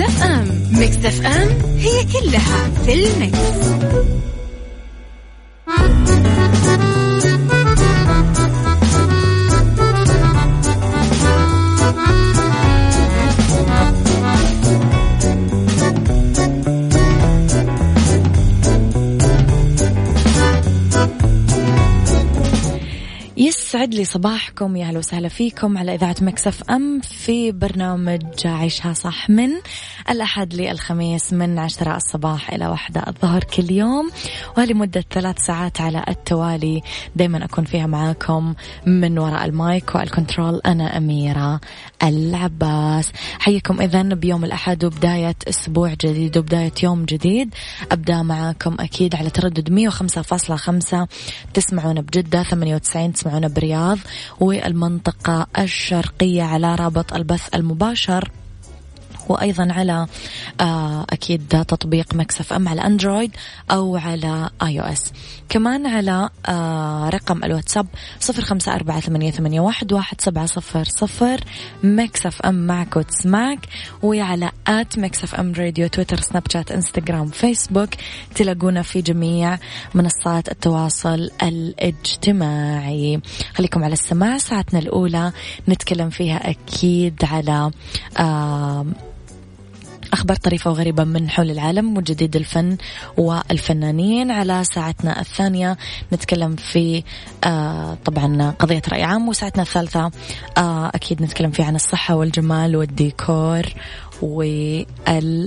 على Mix FM Mix FM هي كلها في ال mix. يسعد لي صباحكم يا أهلا وسهلا فيكم على إذاعة Mix FM في برنامج عيشها صح من الأحد للخميس من عشرة الصباح إلى واحدة الظهر كل يوم. ولمده ثلاث ساعات على التوالي. دائما أكون فيها معاكم من وراء المايك والكنترول أنا أميرة العباس. حيكم اذا بيوم الأحد وبداية أسبوع جديد وبداية يوم جديد. أبدأ معاكم أكيد على تردد 105.5 تسمعونا بجدة 98 تسمعونا برياض. والمنطقة الشرقية على رابط البث المباشر. وأيضا على آه، أكيد تطبيق Mix FM على أندرويد أو على iOS. كمان على آه، رقم الواتساب صفر خمسة أربعة ثمانية واحد سبعة صفر صفر. Mix FM معك وتسمعك وعلى at Mix FM Radio تويتر سناب شات إنستغرام فيسبوك. تلاقونا في جميع منصات التواصل الاجتماعي. خليكم على السماع. ساعتنا الأولى نتكلم فيها أكيد على أخبار طريفة وغريبة من حول العالم وجديد الفن والفنانين على ساعتنا الثانية. نتكلم في آه طبعا قضية رأي عام وساعتنا الثالثة آه أكيد نتكلم فيه عن الصحة والجمال والديكور والمطبخ.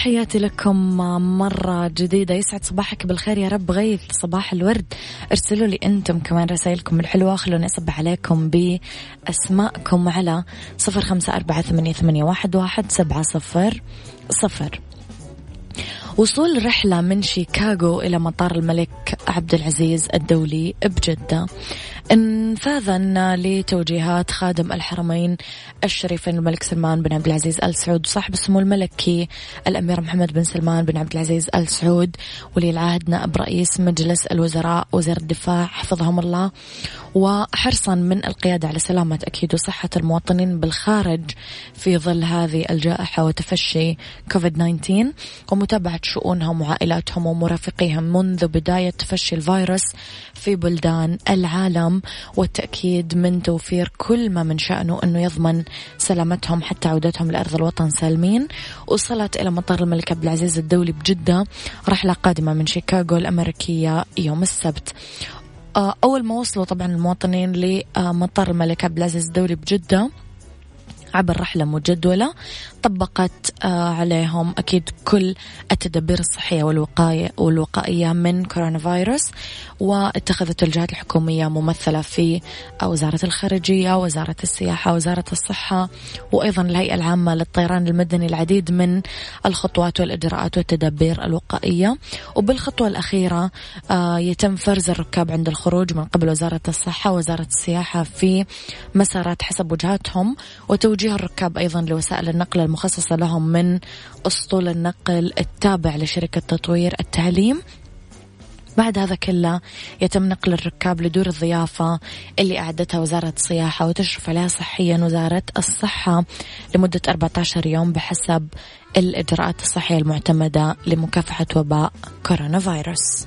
تحياتي لكم مرة جديدة. يسعد صباحك بالخير يا رب. غيث صباح الورد. ارسلوا لي أنتم كمان رسائلكم الحلوة. خلوني أصبح عليكم بأسماءكم على صفر خمسة أربعة ثمانية واحد سبعة صفر صفر. وصول رحلة من شيكاغو إلى مطار الملك عبد العزيز الدولي بجدة. انفاذا لتوجيهات خادم الحرمين الشريفين الملك سلمان بن عبد العزيز آل سعود وصاحب السمو الملكي الأمير محمد بن سلمان بن عبد العزيز آل سعود ولي العهد نائب رئيس مجلس الوزراء وزير الدفاع حفظهم الله. وحرصا من القيادة على سلامة أكيد وصحة المواطنين بالخارج في ظل هذه الجائحة وتفشي كوفيد 19 ومتابعة شؤونهم وعائلاتهم ومرافقيهم منذ بداية تفشي الفيروس في بلدان العالم. والتأكيد من توفير كل ما من شأنه أنه يضمن سلامتهم حتى عودتهم لأرض الوطن سالمين. وصلت إلى مطار الملك عبد العزيز الدولي بجدة رحلة قادمة من شيكاغو الأمريكية يوم السبت. أول ما وصلوا طبعا المواطنين لمطار الملك عبد العزيز الدولي بجدة عبر رحلة مجدولة. طبقت آه، عليهم أكيد كل التدابير الصحية والوقاية والوقائية من كورونا فيروس واتخذت الجهات الحكومية ممثلة في وزارة الخارجية وزارة السياحة وزارة الصحة وأيضا الهيئة العامة للطيران المدني العديد من الخطوات والإجراءات والتدابير الوقائية. وبالخطوة الأخيرة آه، يتم فرز الركاب عند الخروج من قبل وزارة الصحة ووزارة السياحة في مسارات حسب وجهاتهم وتوجيه الركاب أيضا لوسائل النقل المخصصة لهم من أسطول النقل التابع لشركة تطوير التعليم بعد هذا كله يتم نقل الركاب لدور الضيافة اللي أعدتها وزارة السياحة وتشرف عليها صحيا وزارة الصحة لمدة 14 يوم بحسب الإجراءات الصحية المعتمدة لمكافحة وباء كورونا فيروس.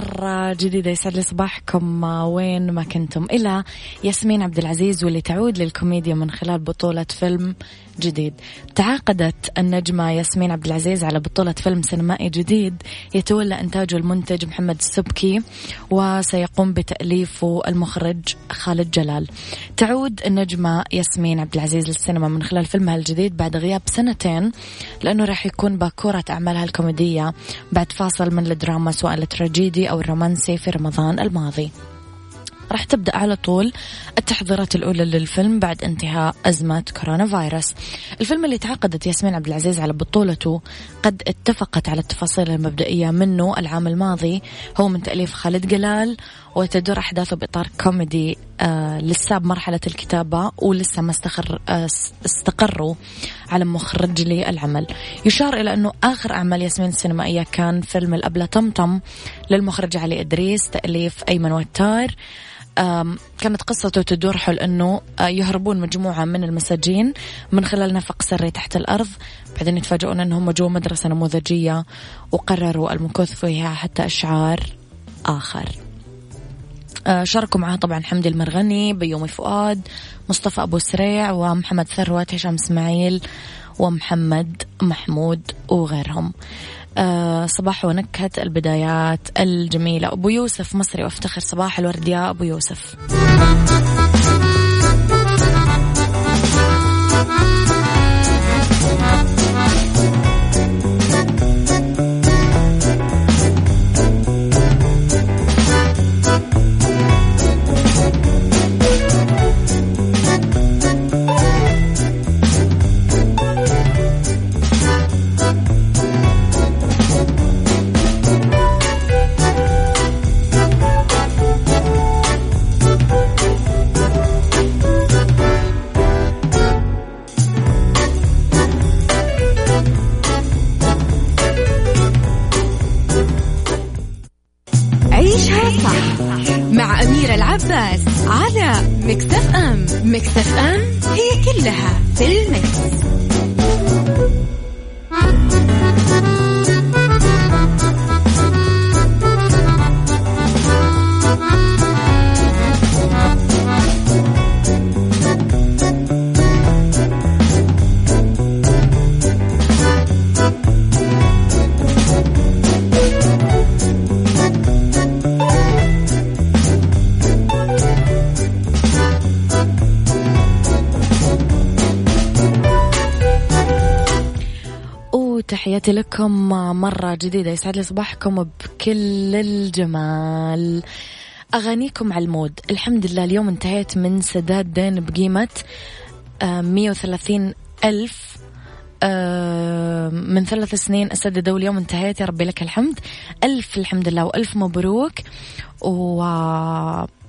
مرة جديدة يسعد لي صباحكم. وين ما كنتم. إلى ياسمين عبد العزيز واللي تعود للكوميديا من خلال بطولة فيلم جديد. تعاقدت النجمة ياسمين عبد العزيز على بطولة فيلم سينمائي جديد يتولى إنتاجه المنتج محمد السبكي وسيقوم بتأليفه المخرج خالد جلال. تعود النجمة ياسمين عبد العزيز للسينما من خلال فيلمها الجديد بعد غياب سنتين لأنه راح يكون باكورة أعمالها الكوميدية بعد فاصل من الدراما سواء التراجيدي أو الرومانسي في رمضان الماضي. راح تبدأ على طول التحضيرات الأولى للفيلم بعد انتهاء أزمة كورونا فيروس. الفيلم اللي تعاقدت ياسمين عبد العزيز على بطولته قد اتفقت على التفاصيل المبدئية منه العام الماضي. هو من تأليف خالد جلال وتدور أحداثه بإطار كوميدي آه لسه بمرحلة الكتابة ولسه ما استقر آه استقروا على مخرج للعمل. يشار إلى أنه آخر أعمال ياسمين السينمائية كان فيلم الأبلة طمطم للمخرج علي إدريس تأليف أيمن وتار. كانت قصته تدور حول أنه آه، يهربون مجموعة من المساجين من خلال نفق سري تحت الأرض بعدين يتفاجئون أنهم جوا مدرسة نموذجية وقرروا المكوث فيها حتى إشعار آخر. آه، شاركوا معها طبعا حمدي المرغني بيومي فؤاد مصطفى أبو سريع ومحمد ثروت هشام إسماعيل ومحمد محمود وغيرهم. صباح ونكهة البدايات الجميلة. أبو يوسف مصري وأفتخر صباح الورد يا أبو يوسف. تحياتي لكم مرة جديدة. يسعد لي صباحكم بكل الجمال. أغانيكم على المود. الحمد لله اليوم انتهيت من سداد دين بقيمة آه، مية وثلاثين ألف. آه، من ثلاث سنين أسدده واليوم انتهيت. يا ربي لك الحمد. ألف الحمد لله وألف مبروك. و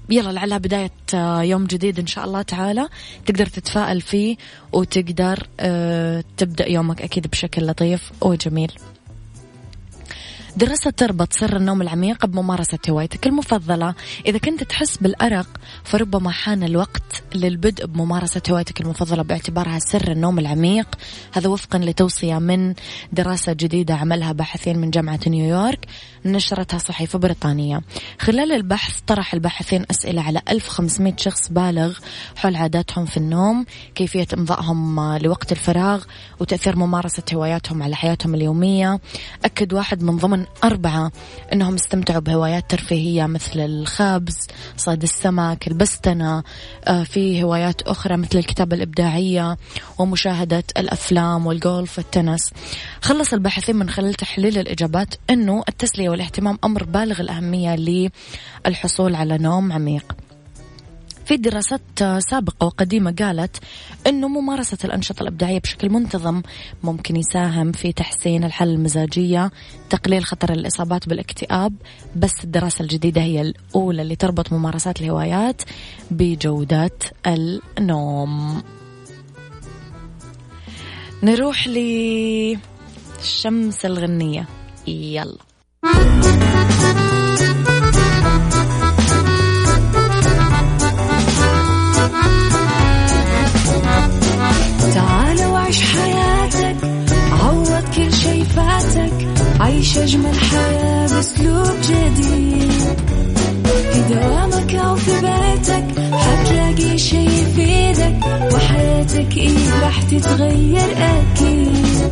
يلا لعلها بداية آه، يوم جديد إن شاء الله تعالى. تقدر تتفائل فيه وتقدر آه، تبدأ يومك أكيد بشكل لطيف وجميل. دراسة تربط سر النوم العميق بممارسة هوايتك المفضلة. إذا كنت تحس بالأرق فربما حان الوقت للبدء بممارسة هوايتك المفضلة باعتبارها سر النوم العميق. هذا وفقا لتوصية من دراسة جديدة عملها باحثين من جامعة نيويورك نشرتها صحيفة بريطانية. خلال البحث طرح الباحثين أسئلة على 1500 شخص بالغ حول عاداتهم في النوم كيفية إمضائهم لوقت الفراغ وتأثير ممارسة هواياتهم على حياتهم اليومية. أكد واحد من ضمن أربعة أنهم استمتعوا بهوايات ترفيهية مثل الخبز صيد السمك البستنة آه، في هوايات أخرى مثل الكتابة الإبداعية ومشاهدة الأفلام والجولف والتنس. خلص الباحثين من خلال تحليل الإجابات أنه التسلية والاهتمام أمر بالغ الأهمية للحصول على نوم عميق. في دراسات سابقة وقديمة قالت أنه ممارسة الأنشطة الإبداعية بشكل منتظم ممكن يساهم في تحسين الحالة المزاجية تقليل خطر الإصابات بالاكتئاب بس الدراسة الجديدة هي الأولى اللي تربط ممارسات الهوايات بجودة النوم. نروح للشمس الغنية. يلا. أجمل حياة بأسلوب جديد. في دوامك أو في بيتك حتلاقي شي يفيدك وحياتك إيه راح تتغير أكيد.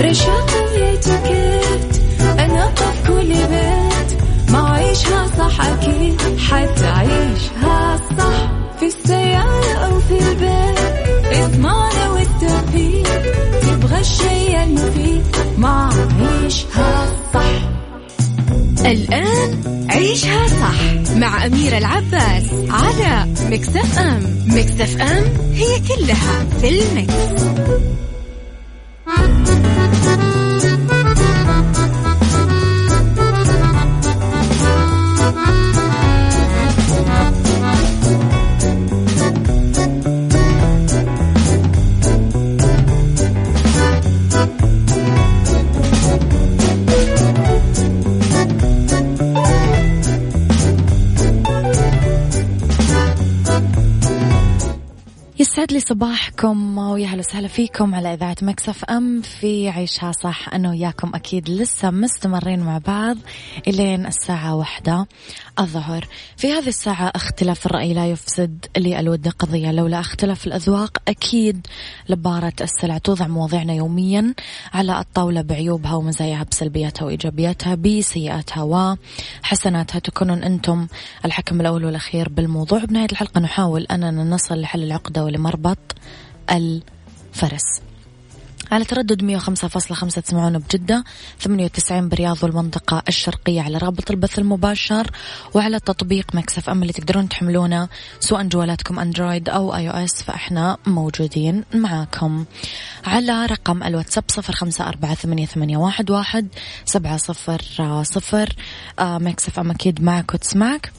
رشاق ويتوكيت أنا في كل بيت. ما عيشها صح أكيد حتعيشها صح. في السيارة أو في البيت إضمعنا والتوفيق. تبغى الشيء المفيد. عيشها صح الآن عيشها صح مع أميرة العباس على مكتف أم مكتف أم هي كلها في المكس. صباحكم ويا هلا وسهلا فيكم على إذاعة مكسف أم في عيشها صح. أنا وياكم أكيد لسه مستمرين مع بعض إلين الساعة واحدة الظهر. في هذه الساعة اختلاف الرأي لا يفسد لي الود قضية. لولا اختلاف الأذواق أكيد لبارة السلع توضع مواضيعنا يوميا على الطاولة بعيوبها ومزاياها بسلبياتها وإيجابياتها بسيئاتها وحسناتها. تكونون أنتم الحكم الأول والأخير بالموضوع. بنهاية الحلقة نحاول أننا نصل لحل العقدة ولمربط الفرس. على تردد 105.5 تسمعونا بجدة. 98 برياض والمنطقة الشرقية على رابط البث المباشر وعلى تطبيق Mix FM اللي تقدرون تحملونه سواء جوالاتكم Android أو iOS فإحنا موجودين معاكم. على رقم الواتساب 0548811700 سبعة صفر صفر. Mix FM أكيد معك وتسمعك.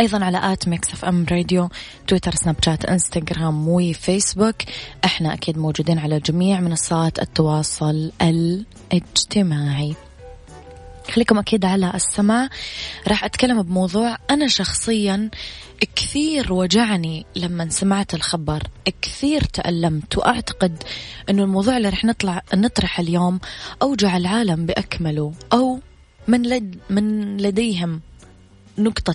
أيضا على at Mix FM Radio تويتر سناب شات إنستغرام وفيسبوك إحنا أكيد موجودين على جميع منصات التواصل الاجتماعي. خليكم أكيد على السماع. راح أتكلم بموضوع أنا شخصيا كثير وجعني لما سمعت الخبر. كثير تألمت وأعتقد أنه الموضوع اللي راح نطلع نطرح اليوم أوجع العالم بأكمله أو من, لد من لديهم نقطة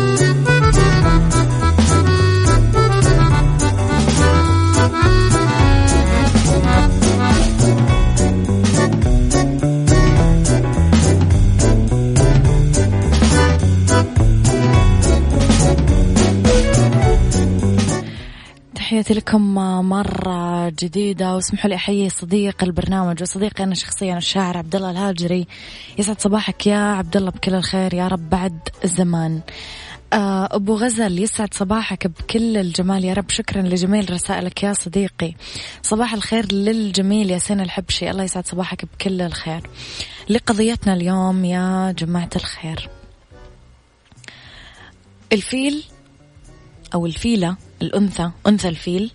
تحياتي لكم مرة جديدة واسمحوا لي أحيي صديق البرنامج. وصديقي أنا شخصيا الشاعر عبد الله الهاجري. يسعد صباحك يا عبد الله بكل الخير يا رب بعد الزمان آه، أبو غزل يسعد صباحك بكل الجمال يا رب. شكرا لجميل رسائلك يا صديقي. صباح الخير للجميل ياسين الحبشي. الله يسعد صباحك بكل الخير. لقضيتنا اليوم يا جماعة الخير. الفيل أو الفيلة الأنثى أنثى الفيل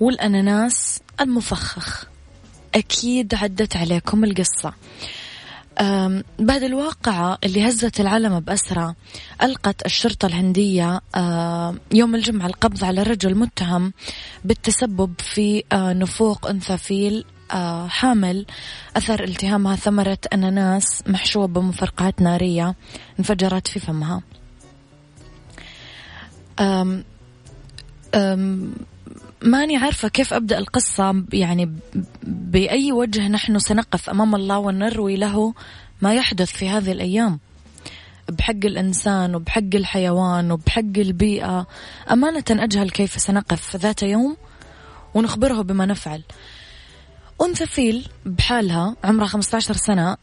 والأناناس المفخخ. أكيد عدت عليكم القصة. بعد الواقعة اللي هزت العالم بأسرى ألقت الشرطة الهندية يوم الجمعة القبض على رجل متهم بالتسبب في نفوق أنثى فيل حامل. أثر التهامها ثمرة أناناس محشوة بمفرقعات نارية انفجرت في فمها. ماني عارفة كيف أبدأ القصة. يعني بأي وجه نحن سنقف أمام الله ونروي له ما يحدث في هذه الأيام. بحق الإنسان وبحق الحيوان وبحق البيئة. أمانة أجهل كيف سنقف ذات يوم ونخبره بما نفعل. أنثى فيل بحالها عمرها 15 سنة.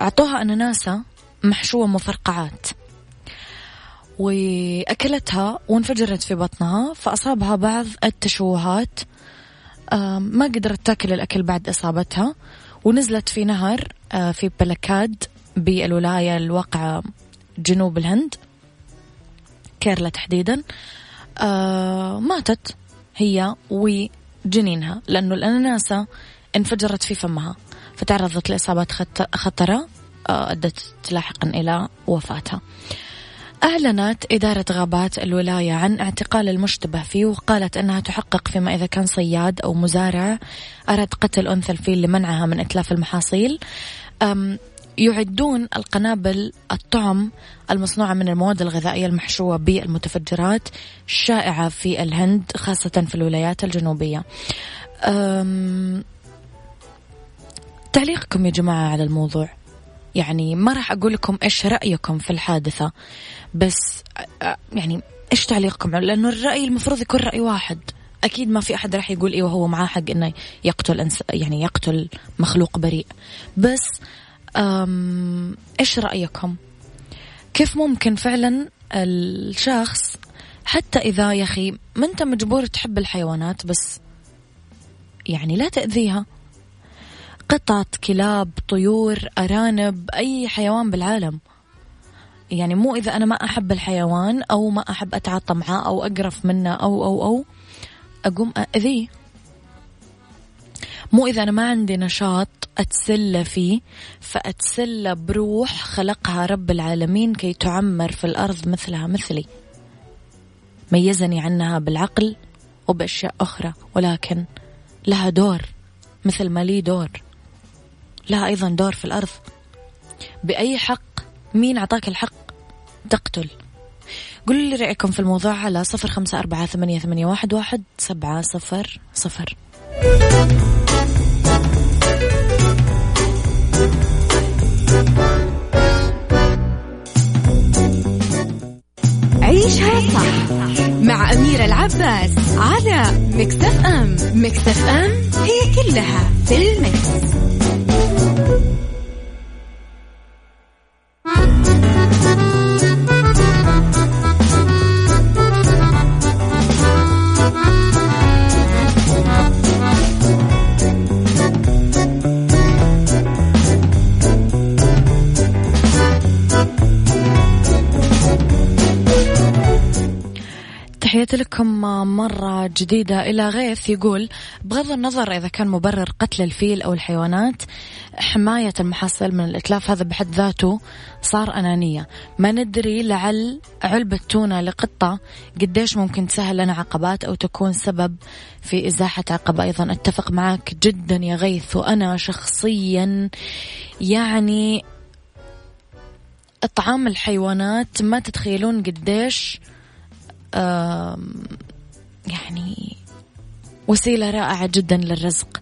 أعطوها أناناسة محشوة مفرقعات. وأكلتها وانفجرت في بطنها فأصابها بعض التشوهات. ما قدرت تاكل الأكل بعد إصابتها ونزلت في نهر آه، في بلكاد بالولاية الواقعة جنوب الهند كيرلا تحديدا. آه، ماتت هي وجنينها لأنه الأناناسة انفجرت في فمها فتعرضت لإصابات خطرة آه، أدت لاحقا إلى وفاتها. أعلنت إدارة غابات الولاية عن اعتقال المشتبه فيه وقالت أنها تحقق فيما إذا كان صياد أو مزارع أراد قتل أنثى الفيل لمنعها من إتلاف المحاصيل. يعدون القنابل الطعم المصنوعة من المواد الغذائية المحشوة بالمتفجرات شائعة في الهند خاصة في الولايات الجنوبية. تعليقكم يا جماعة على الموضوع. يعني ما راح أقول لكم إيش رأيكم في الحادثة بس يعني إيش تعليقكم؟ لأنه الرأي المفروض يكون رأي واحد. أكيد ما في أحد راح يقول إيه وهو معاه حق إنه يقتل أنس يعني يقتل مخلوق بريء. بس إيش رأيكم؟ كيف ممكن فعلا الشخص حتى إذا يا أخي ما أنت مجبور تحب الحيوانات بس يعني لا تأذيها. قطط كلاب طيور أرانب أي حيوان بالعالم. يعني مو إذا أنا ما أحب الحيوان أو ما أحب أتعاطى معاه أو أقرف منه أو أو أو أقوم أذيه. مو إذا أنا ما عندي نشاط أتسلى فيه فأتسلى بروح خلقها رب العالمين كي تعمر في الأرض مثلها مثلي. ميزني عنها بالعقل وبأشياء أخرى ولكن لها دور مثل ما لي دور. لها أيضا دور في الأرض. بأي حق؟ مين أعطاك الحق؟ تقتل. قولوا لي رأيكم في الموضوع على صفر خمسة أربعة ثمانية, ثمانية واحد, واحد سبعة صفر صفر. عيشها صح مع أميرة العباس على مكتف أم. مكتف أم هي كلها في المكس. تحياتي لكم مرة جديدة إلى غيث يقول بغض النظر إذا كان مبرر قتل الفيل أو الحيوانات حماية المحصل من الإتلاف هذا بحد ذاته صار أنانية. ما ندري لعل علبة تونة لقطة قديش ممكن تسهل لنا عقبات أو تكون سبب في إزاحة عقبة. أيضا أتفق معك جدا يا غيث وأنا شخصيا يعني إطعام الحيوانات ما تتخيلون قديش يعني وسيلة رائعة جدا للرزق.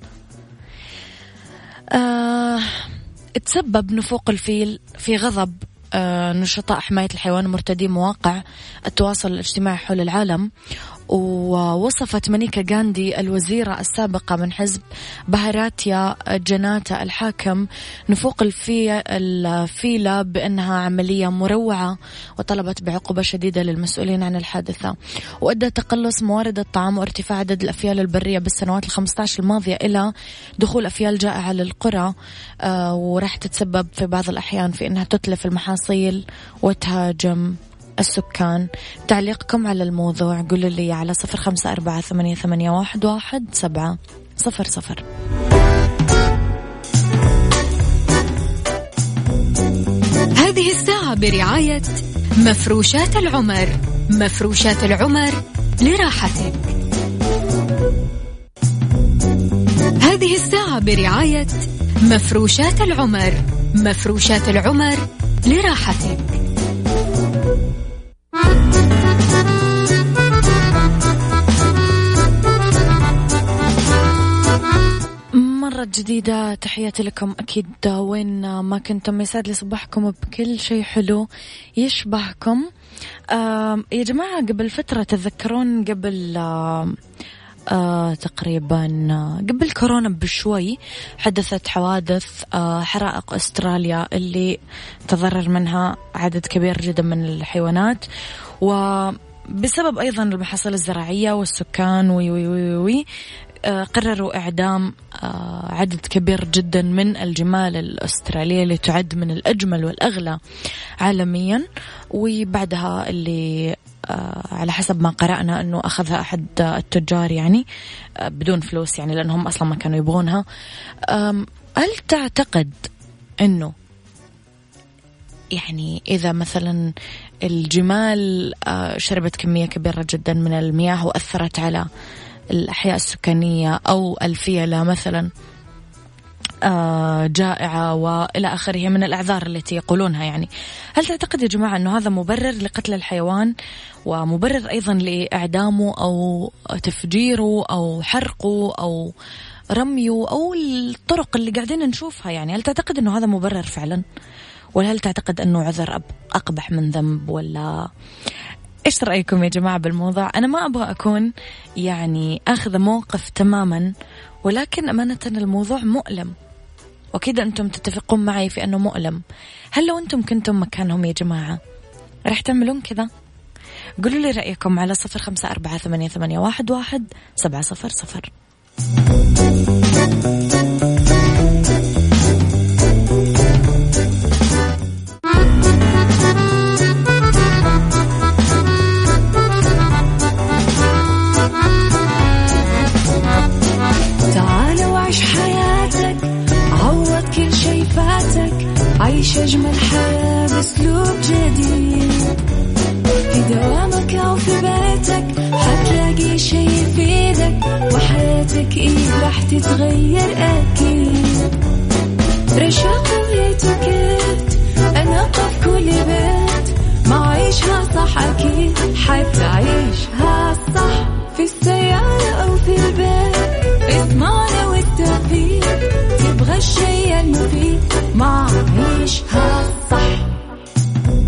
أه تسبب نفوق الفيل في غضب أه نشطاء حماية الحيوان مرتدين مواقع التواصل الاجتماعي حول العالم. ووصفت مانيكا غاندي الوزيرة السابقة من حزب بهاراتيا جناتا الحاكم نفوق الفيلة بأنها عملية مروعة وطلبت بعقوبة شديدة للمسؤولين عن الحادثة. وأدى تقلص موارد الطعام وارتفاع عدد الأفيال البرية بالسنوات الخمسة عشر الماضية إلى دخول أفيال جائعة للقرى آه، وراح تتسبب في بعض الأحيان في أنها تتلف المحاصيل وتهاجم السكان. تعليقكم على الموضوع قولوا لي على صفر خمسة أربعة ثمانية, ثمانية واحد, واحد سبعة. صفر صفر. هذه الساعة برعاية مفروشات العمر. مفروشات العمر لراحتك. هذه الساعة برعاية مفروشات العمر. مفروشات العمر لراحتك. مرة جديدة تحياتي لكم. أكيد وين ما كنتم. يسعد لي صباحكم بكل شيء حلو يشبهكم. يا جماعة قبل فترة تذكرون قبل آه تقريبا قبل كورونا بشوي حدثت حوادث آه حرائق أستراليا اللي تضرر منها عدد كبير جدا من الحيوانات. وبسبب أيضا المحاصيل الزراعية والسكان وي وي وي, وي آه، قرروا إعدام آه، عدد كبير جدا من الجمال الأسترالية اللي تعد من الأجمل والأغلى عالميا. وبعدها اللي آه، على حسب ما قرأنا أنه أخذها أحد التجار يعني بدون فلوس يعني لأنهم أصلا ما كانوا يبغونها. هل تعتقد أنه يعني إذا مثلا الجمال شربت كمية كبيرة جدا من المياه وأثرت على الأحياء السكانية أو الفيلة مثلا آه، جائعة وإلى آخره من الأعذار التي يقولونها يعني. هل تعتقد يا جماعة أنه هذا مبرر لقتل الحيوان ومبرر أيضا لإعدامه أو تفجيره أو حرقه أو رميه أو الطرق اللي قاعدين نشوفها يعني. هل تعتقد أنه هذا مبرر فعلا؟ ولا هل تعتقد أنه عذر أقبح من ذنب ولا؟ إيش رأيكم يا جماعة بالموضوع؟ أنا ما أبغى أكون يعني أخذ موقف تماما ولكن أمانة الموضوع مؤلم. وأكيد أنتم تتفقون معي في أنه مؤلم. هل لو أنتم كنتم مكانهم يا جماعة راح تعملون كذا؟ قولوا لي رأيكم على صفر خمسة أربعة ثمانية, ثمانية واحد, واحد سبعة صفر صفر. بأسلوب جديد. في دوامك أو في بيتك شي يفيدك وحياتك إيه راح تتغير أكيد. رشاق ويتوكيت أنا قف كل بيت. ما عيشها صح أكيد حتعيشها صح. في السيارة أو في البيت اضمعنا والتوفيق. تبغى الشيء المفيد ما عيشها صح.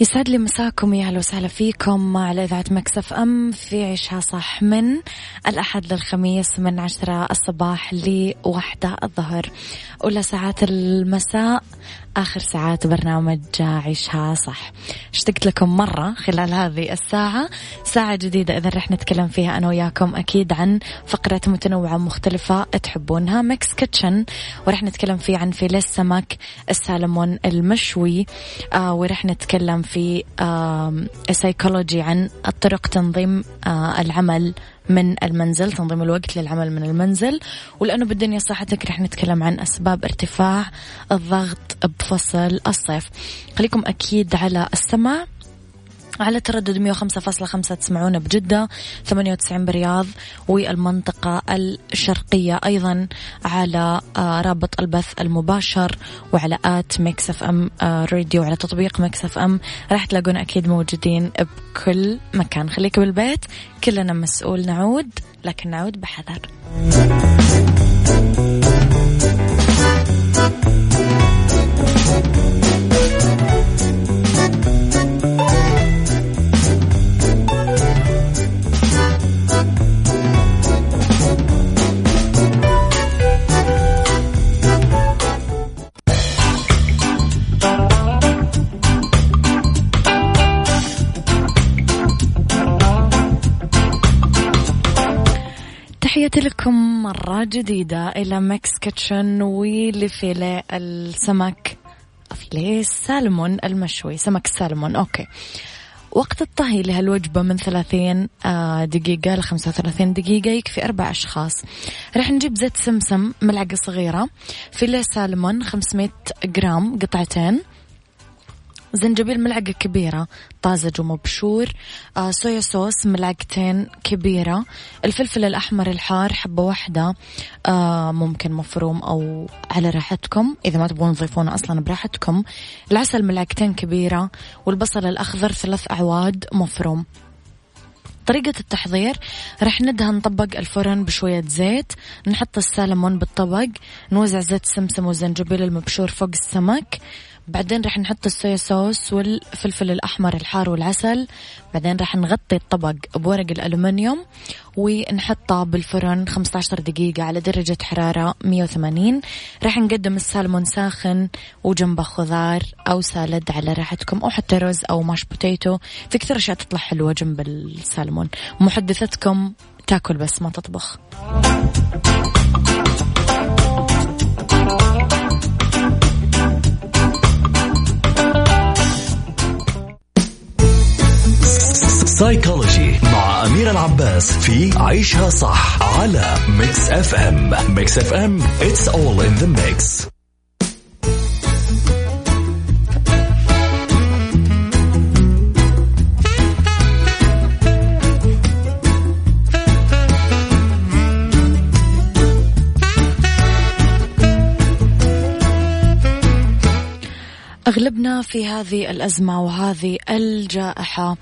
يسعد لي مساكم يا أهلا وسهلا فيكم على إذاعة Mix FM في عيشها صح من الأحد للخميس من عشرة الصباح لوحدة الظهر. أولى ساعات المساء آخر ساعات برنامج عيشها صح. اشتقت لكم مرة خلال هذه الساعة. ساعة جديدة إذا رح نتكلم فيها أنا وياكم أكيد عن فقرة متنوعة مختلفة تحبونها. Mix Kitchen ورح نتكلم فيه عن فيليه السمك السالمون المشوي. آه ورح نتكلم في آه سيكولوجي عن الطرق تنظيم آه العمل من المنزل تنظيم الوقت للعمل من المنزل. ولأنه بالدنيا صحتك رح نتكلم عن أسباب ارتفاع الضغط بفصل الصيف. خليكم أكيد على السمع على تردد 105.5 تسمعونا بجدة 98 برياض والمنطقة الشرقية. أيضا على آه، رابط البث المباشر وعلى at Mix FM Radio وعلى تطبيق Mix FM. راح تلاقونا أكيد موجودين بكل مكان. خليك بالبيت كلنا مسؤول نعود لكن نعود بحذر. لكم مرة جديدة إلى Mix Kitchen ولفيلي السمك فيليه السالمون المشوي سمك السالمون okay. وقت الطهي لهالوجبة من 30 آه، دقيقة ل 35 دقيقة يكفي أربع أشخاص. راح نجيب زيت سمسم ملعقة صغيرة فيليه سالمون 500 جرام قطعتين. زنجبيل ملعقة كبيرة طازج ومبشور آه صويا صوص ملعقتين كبيرة الفلفل الأحمر الحار حبة واحدة آه ممكن مفروم أو على راحتكم إذا ما تبغون تضيفونه أصلا براحتكم. العسل ملعقتين كبيرة والبصل الأخضر ثلاث أعواد مفروم. طريقة التحضير رح ندهن طبق الفرن بشوية زيت نحط السالمون بالطبق نوزع زيت سمسم والزنجبيل المبشور فوق السمك بعدين راح نحط ال soya sauce والفلفل الأحمر الحار والعسل. بعدين راح نغطي الطبق بورق الألومنيوم ونحطه بالفرن 15 دقيقة على درجة حرارة 180 راح نقدم السالمون ساخن وجنبه خضار أو salad على راحتكم أو حتى رز أو mashed potato. في كثير أشياء تطلع حلوة جنب السالمون. محدثتكم تاكل بس ما تطبخ. سايكولوجي مع أمير العباس في عيشها صح على Mix FM Mix FM it's all in the mix. أغلبنا في هذه الأزمة وهذه الجائحة.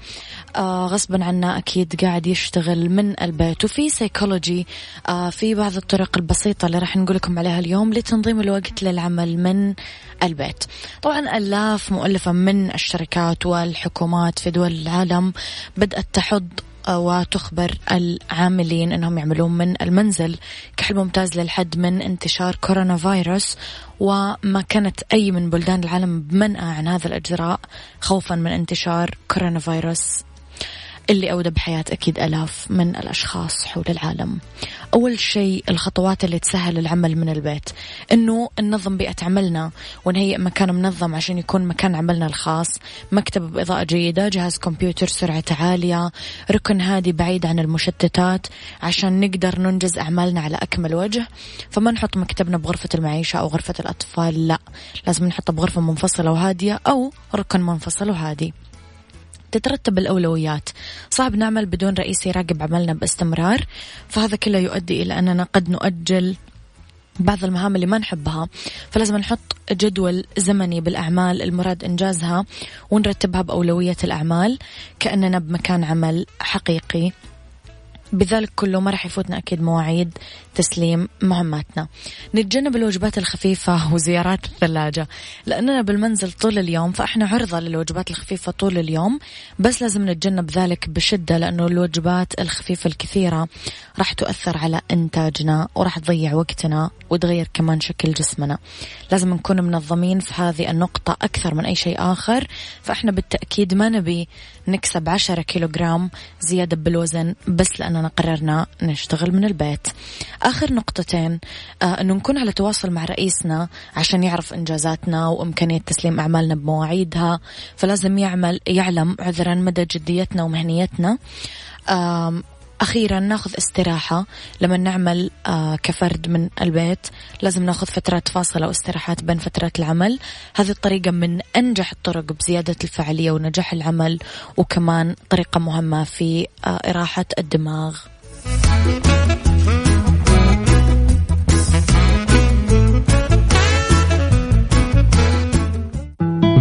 آه غصبا عنا أكيد قاعد يشتغل من البيت. وفي سيكولوجي آه في بعض الطرق البسيطة اللي راح نقول لكم عليها اليوم لتنظيم الوقت للعمل من البيت. طبعا ألاف مؤلفة من الشركات والحكومات في دول العالم بدأت تحض وتخبر العاملين أنهم يعملون من المنزل كحل ممتاز للحد من انتشار كورونا فيروس. وما كانت أي من بلدان العالم بمنأى عن هذا الإجراء خوفا من انتشار كورونا فيروس اللي أودى بحياة أكيد ألاف من الأشخاص حول العالم. أول شيء الخطوات اللي تسهل العمل من البيت. أنه ننظم بيئة عملنا ونهيئ مكان منظم عشان يكون مكان عملنا الخاص. مكتب بإضاءة جيدة جهاز كمبيوتر سرعة عالية ركن هادي بعيد عن المشتتات عشان نقدر ننجز أعمالنا على أكمل وجه. فما نحط مكتبنا بغرفة المعيشة أو غرفة الأطفال لا. لازم نحطه بغرفة منفصلة وهادية أو ركن منفصل وهادي. تترتب الأولويات. صعب نعمل بدون رئيس يراقب عملنا باستمرار فهذا كله يؤدي إلى أننا قد نؤجل بعض المهام اللي ما نحبها. فلازم نحط جدول زمني بالأعمال المراد إنجازها ونرتبها بأولوية الأعمال كأننا بمكان عمل حقيقي. بذلك كله ما راح يفوتنا أكيد مواعيد تسليم مهماتنا. نتجنب الوجبات الخفيفة وزيارات الثلاجة. لأننا بالمنزل طول اليوم فإحنا عرضة للوجبات الخفيفة طول اليوم. بس لازم نتجنب ذلك بشدة لأنه الوجبات الخفيفة الكثيرة راح تؤثر على إنتاجنا وراح تضيع وقتنا وتغير كمان شكل جسمنا. لازم نكون منظمين في هذه النقطة أكثر من أي شيء آخر. فإحنا بالتأكيد ما نبي نكسب عشرة كيلوغرام زيادة بالوزن بس لأننا قررنا نشتغل من البيت. آخر نقطتين آه أنه نكون على تواصل مع رئيسنا عشان يعرف إنجازاتنا وإمكانية تسليم أعمالنا بمواعيدها فلازم يعمل يعلم عذرا مدى جديتنا ومهنيتنا. أخيرا ناخذ استراحة. لما نعمل آه كفرد من البيت لازم ناخذ فترات فاصلة واستراحات بين فترات العمل. هذه الطريقة من أنجح الطرق بزيادة الفعالية ونجاح العمل وكمان طريقة مهمة في آه إراحة الدماغ.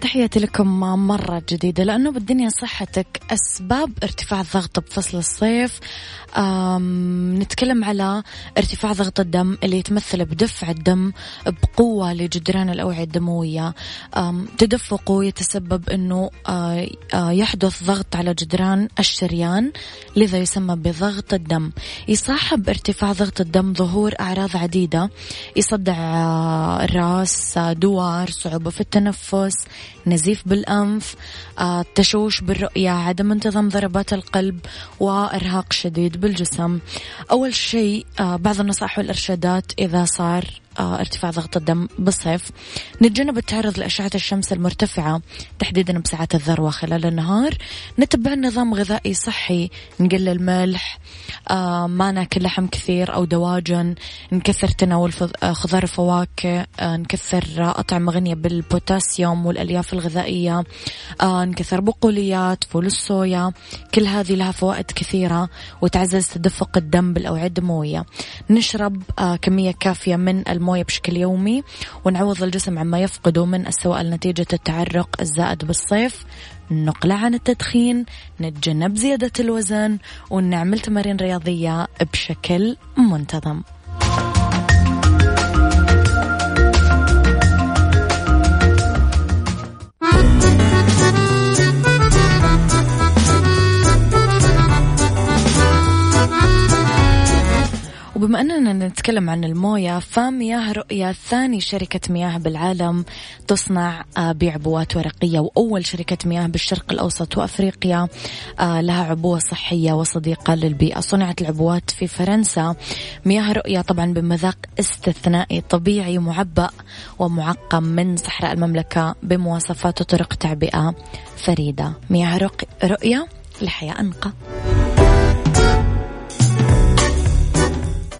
تحياتي لكم مرة جديدة لأنه بالدنيا صحتك أسباب ارتفاع الضغط بفصل الصيف. نتكلم على ارتفاع ضغط الدم اللي يتمثل بدفع الدم بقوة لجدران الأوعية الدموية. تدفقه يتسبب أنه آه، آه، يحدث ضغط على جدران الشريان لذا يسمى بضغط الدم. يصاحب ارتفاع ضغط الدم ظهور أعراض عديدة يصدع آه، الرأس دوار صعوبة في التنفس نزيف بالأنف تشوش بالرؤية عدم انتظام ضربات القلب وإرهاق شديد بالجسم. أول شيء آه، بعض النصائح والإرشادات إذا صار آه، ارتفاع ضغط الدم بالصيف. نتجنب التعرض لأشعة الشمس المرتفعة تحديدا بساعات الذروة خلال النهار. نتبع نظام غذائي صحي نقلل ملح آه، ما ناكل لحم كثير أو دواجن نكثر تناول آه، خضار وفواكه نكثر أطعمة غنية بالبوتاسيوم والألياف الغذائية نكثر بقوليات فول الصويا. كل هذه لها فوائد كثيرة وتعزز تدفق الدم بالأوعية الدموية. نشرب كمية كافية من الم الموية بشكل يومي ونعوض الجسم عما يفقده من السوائل نتيجة التعرق الزائد بالصيف نقلع عن التدخين نتجنب زيادة الوزن ونعمل تمارين رياضية بشكل منتظم. وبما أننا نتكلم عن الموية فمياه رؤية ثاني شركة مياه بالعالم تصنع آه، بعبوات ورقية وأول شركة مياه بالشرق الأوسط وأفريقيا آه، لها عبوة صحية وصديقة للبيئة. صنعت العبوات في فرنسا. مياه رؤية طبعا بمذاق استثنائي طبيعي معبأ ومعقم من صحراء المملكة بمواصفات وطرق تعبئة فريدة. مياه رؤية لحياة أنقى.